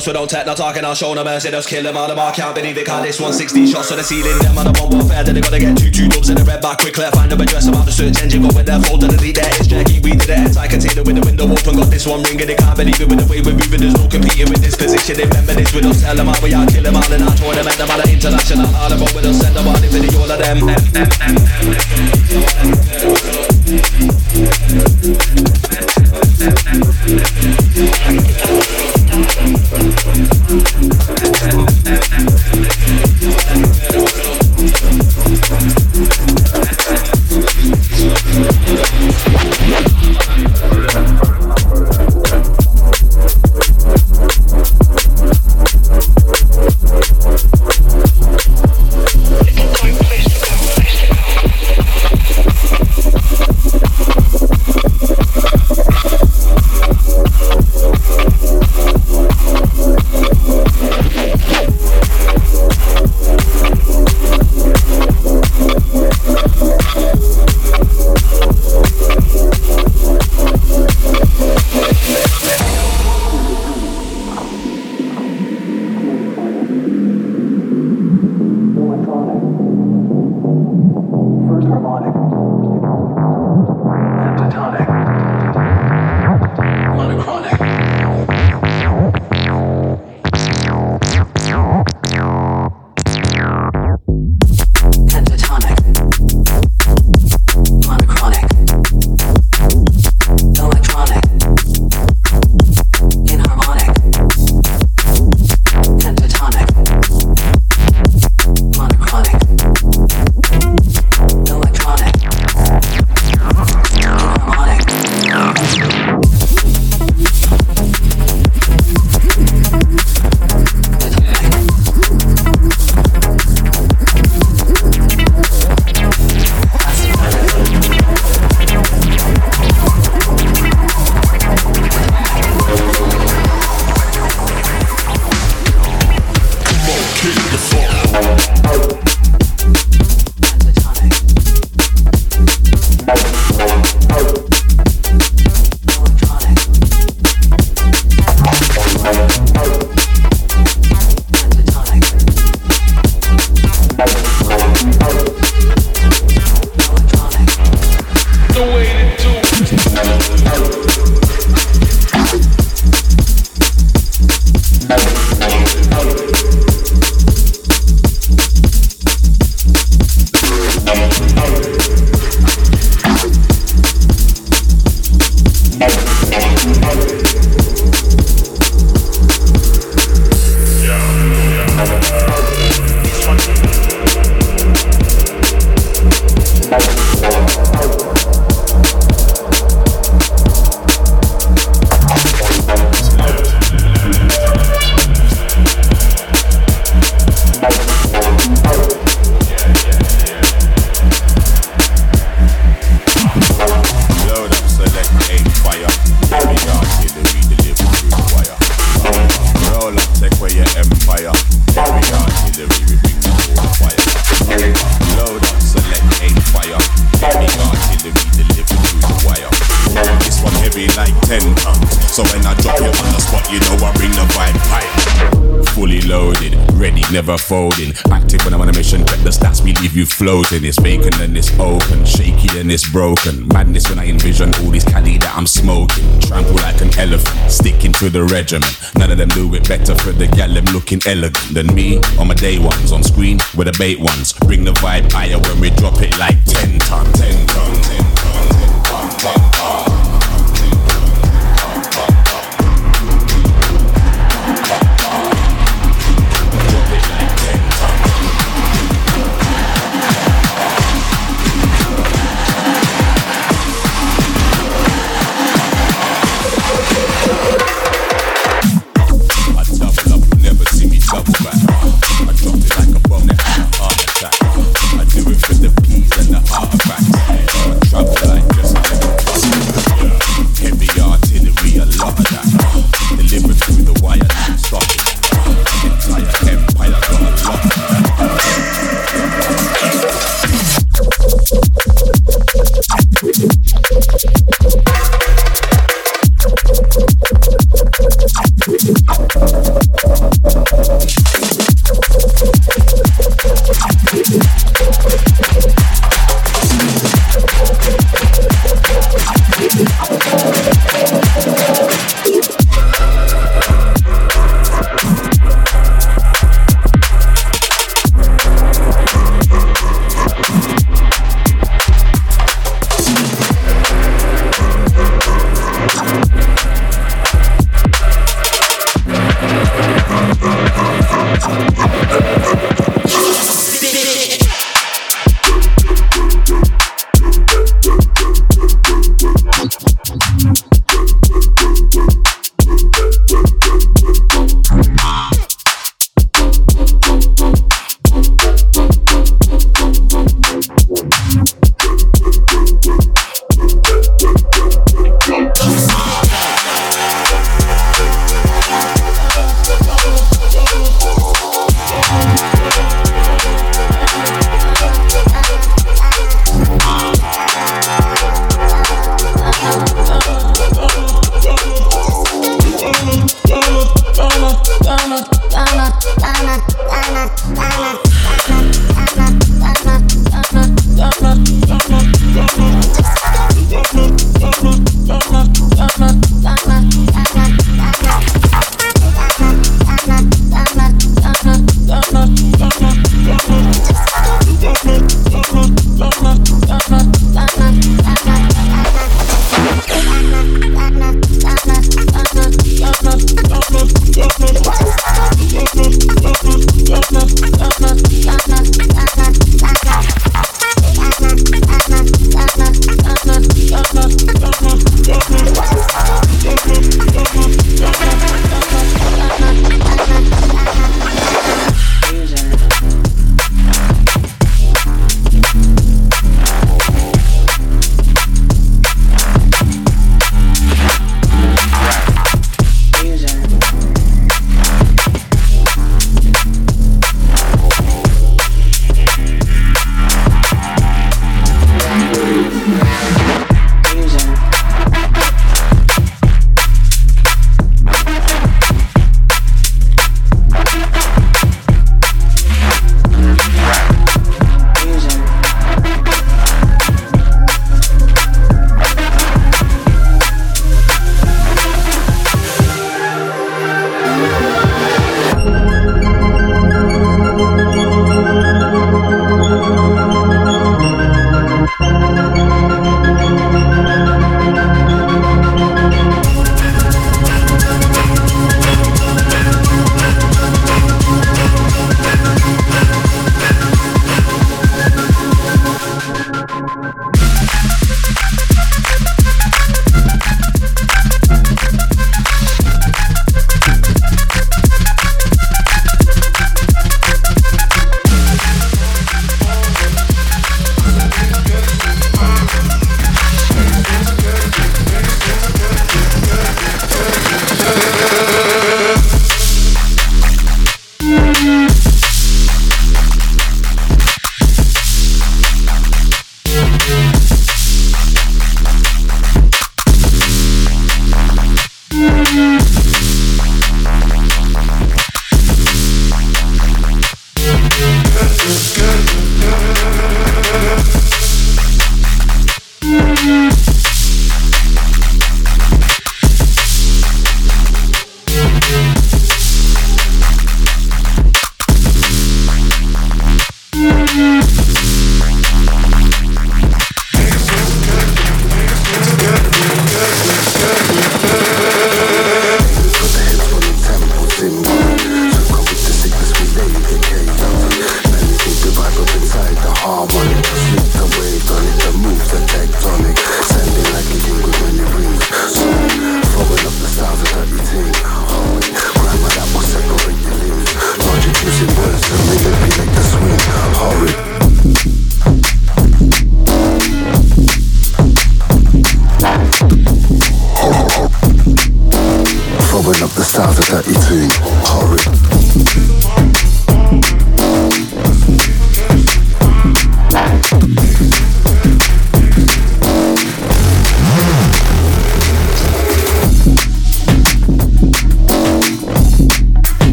so don't take no talking, I'll show no mercy, just kill them all, them all can't believe it, cause this 160 shots on the ceiling, them on the one warfare, then they gotta get two, two dubs in the red back quickly, find them address about the search engine, go with their fold, and delete their Jackie, we did it, I container with the window open, got this one ringing, they can't believe it, with the way we're moving, there's no competing with this position, they remember this with us, tell them how we are, kill them all in our tournament, them all international, all about with us, send them all in the all of them. To the regiment. None of them do it better for the gal, them looking elegant than me. On my day ones, on screen with the bait ones. Bring the vibe higher when we drop it like 10 ton, 10 ton, 10 ton, 10 ton, 10 ton.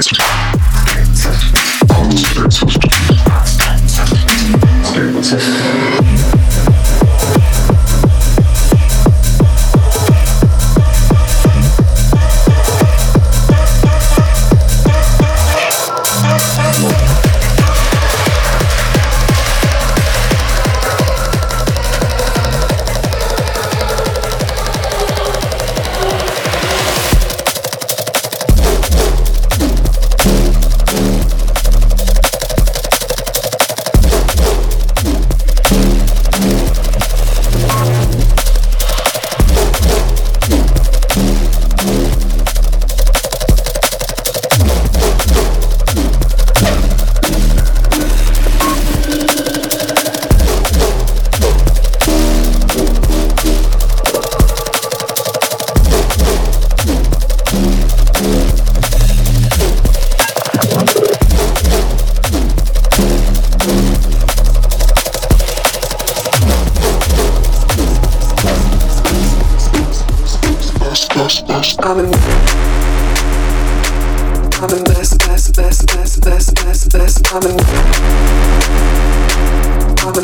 Just. I'm in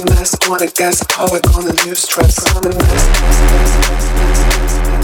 this, wanna guess how we're gonna lose stress. I'm in this, this, this, this, this, this, this.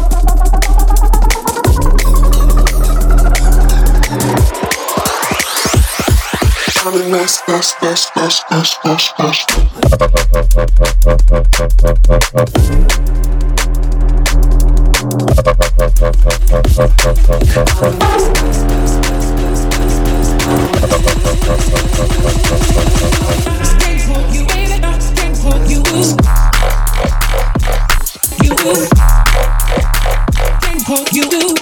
like your attitude.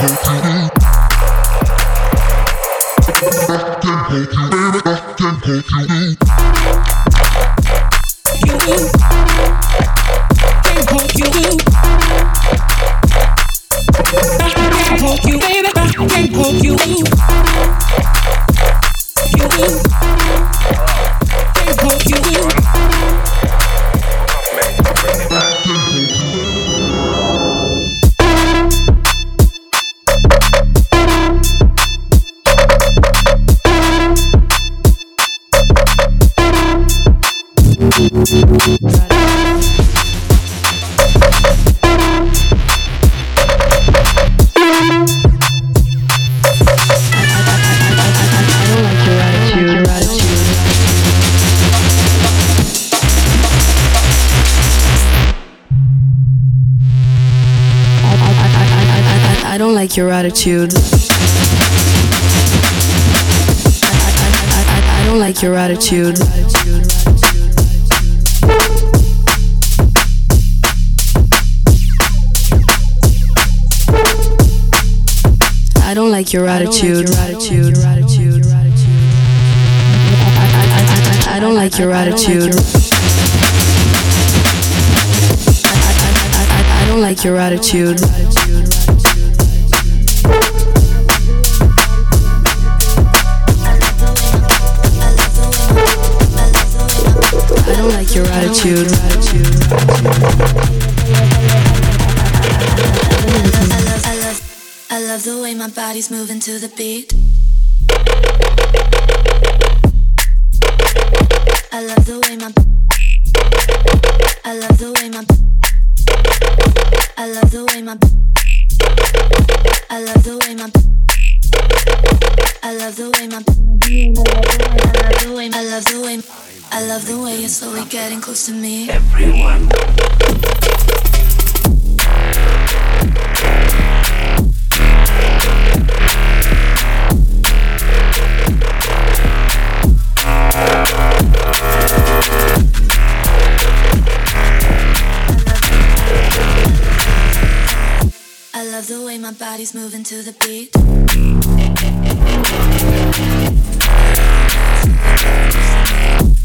Thank. You. attitudes love the way my I love the way I love the way I love the way you're slowly getting close to me. Everyone. I love the way my body's moving to the beat. Thank you.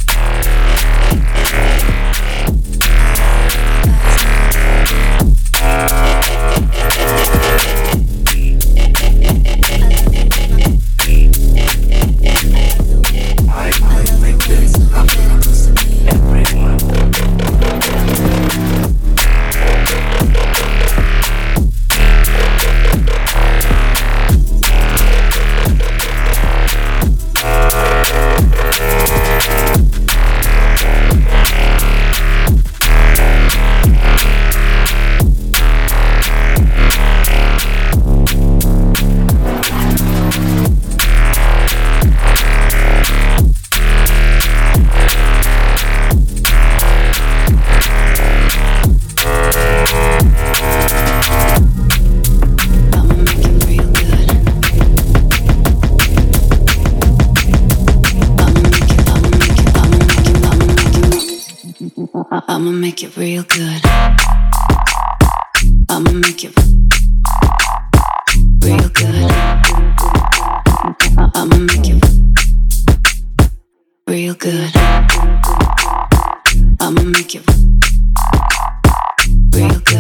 You good.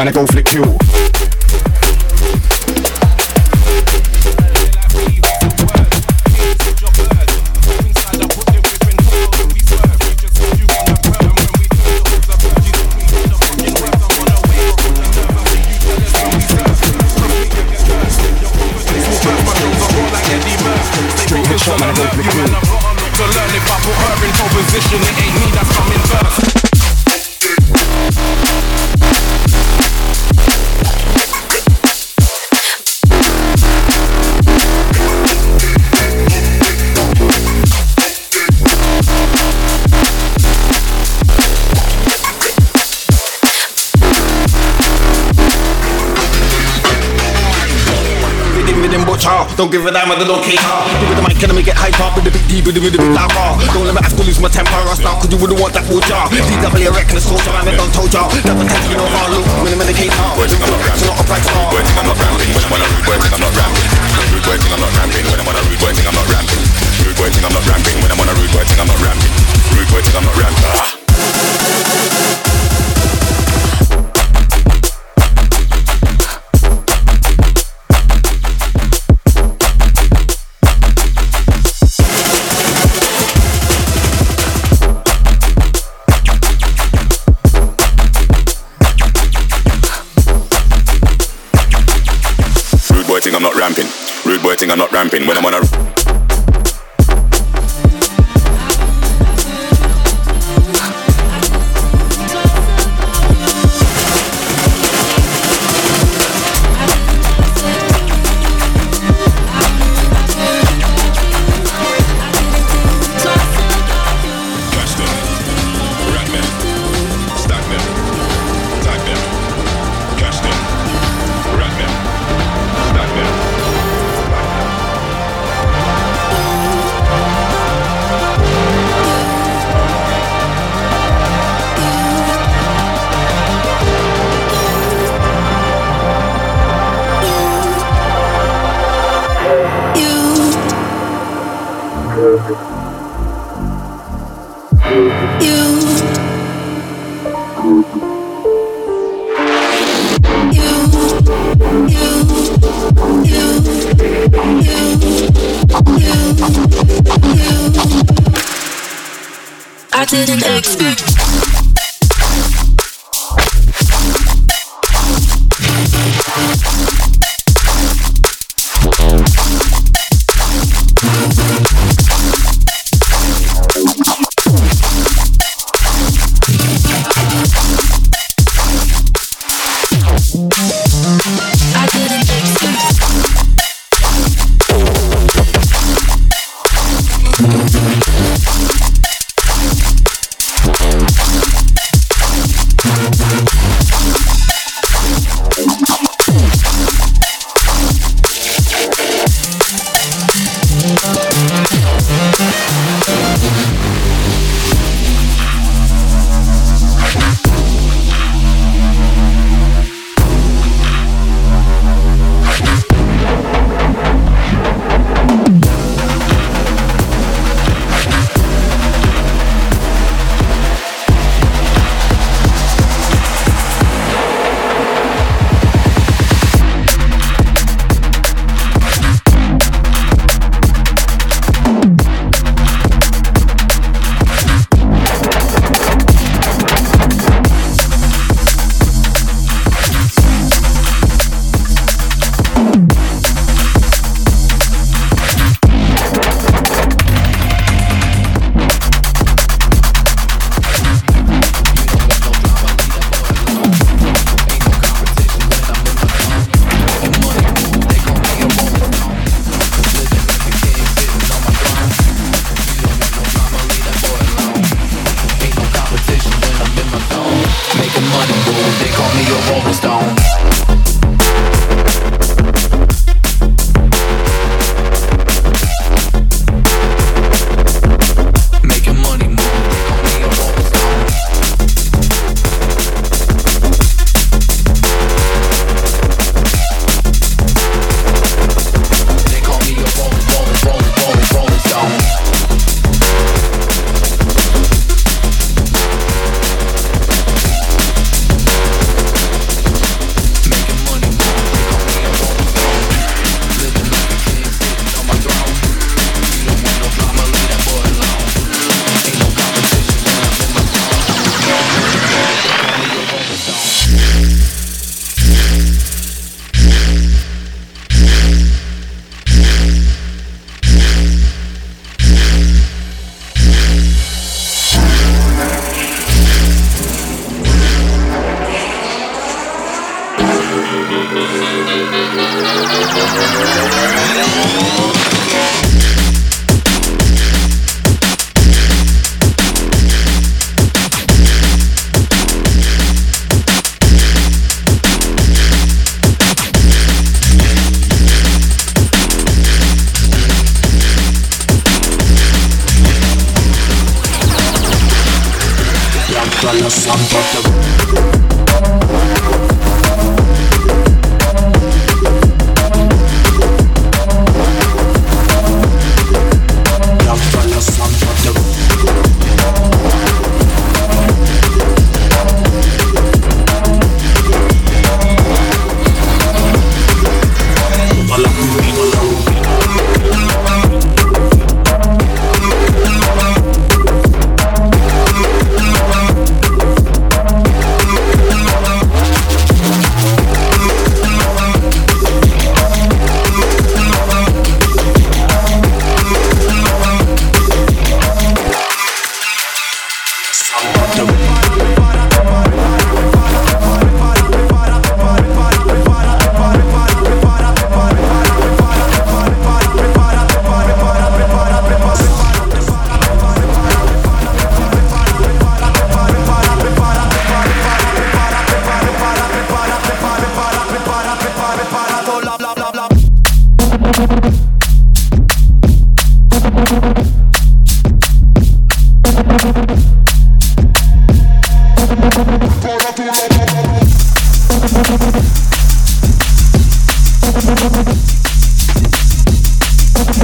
Man, I go flick you. do the middle bit like raw. Don't let me have to lose my temper. I start, cause you wouldn't want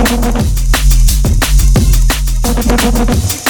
Thank you.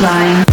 Baseline.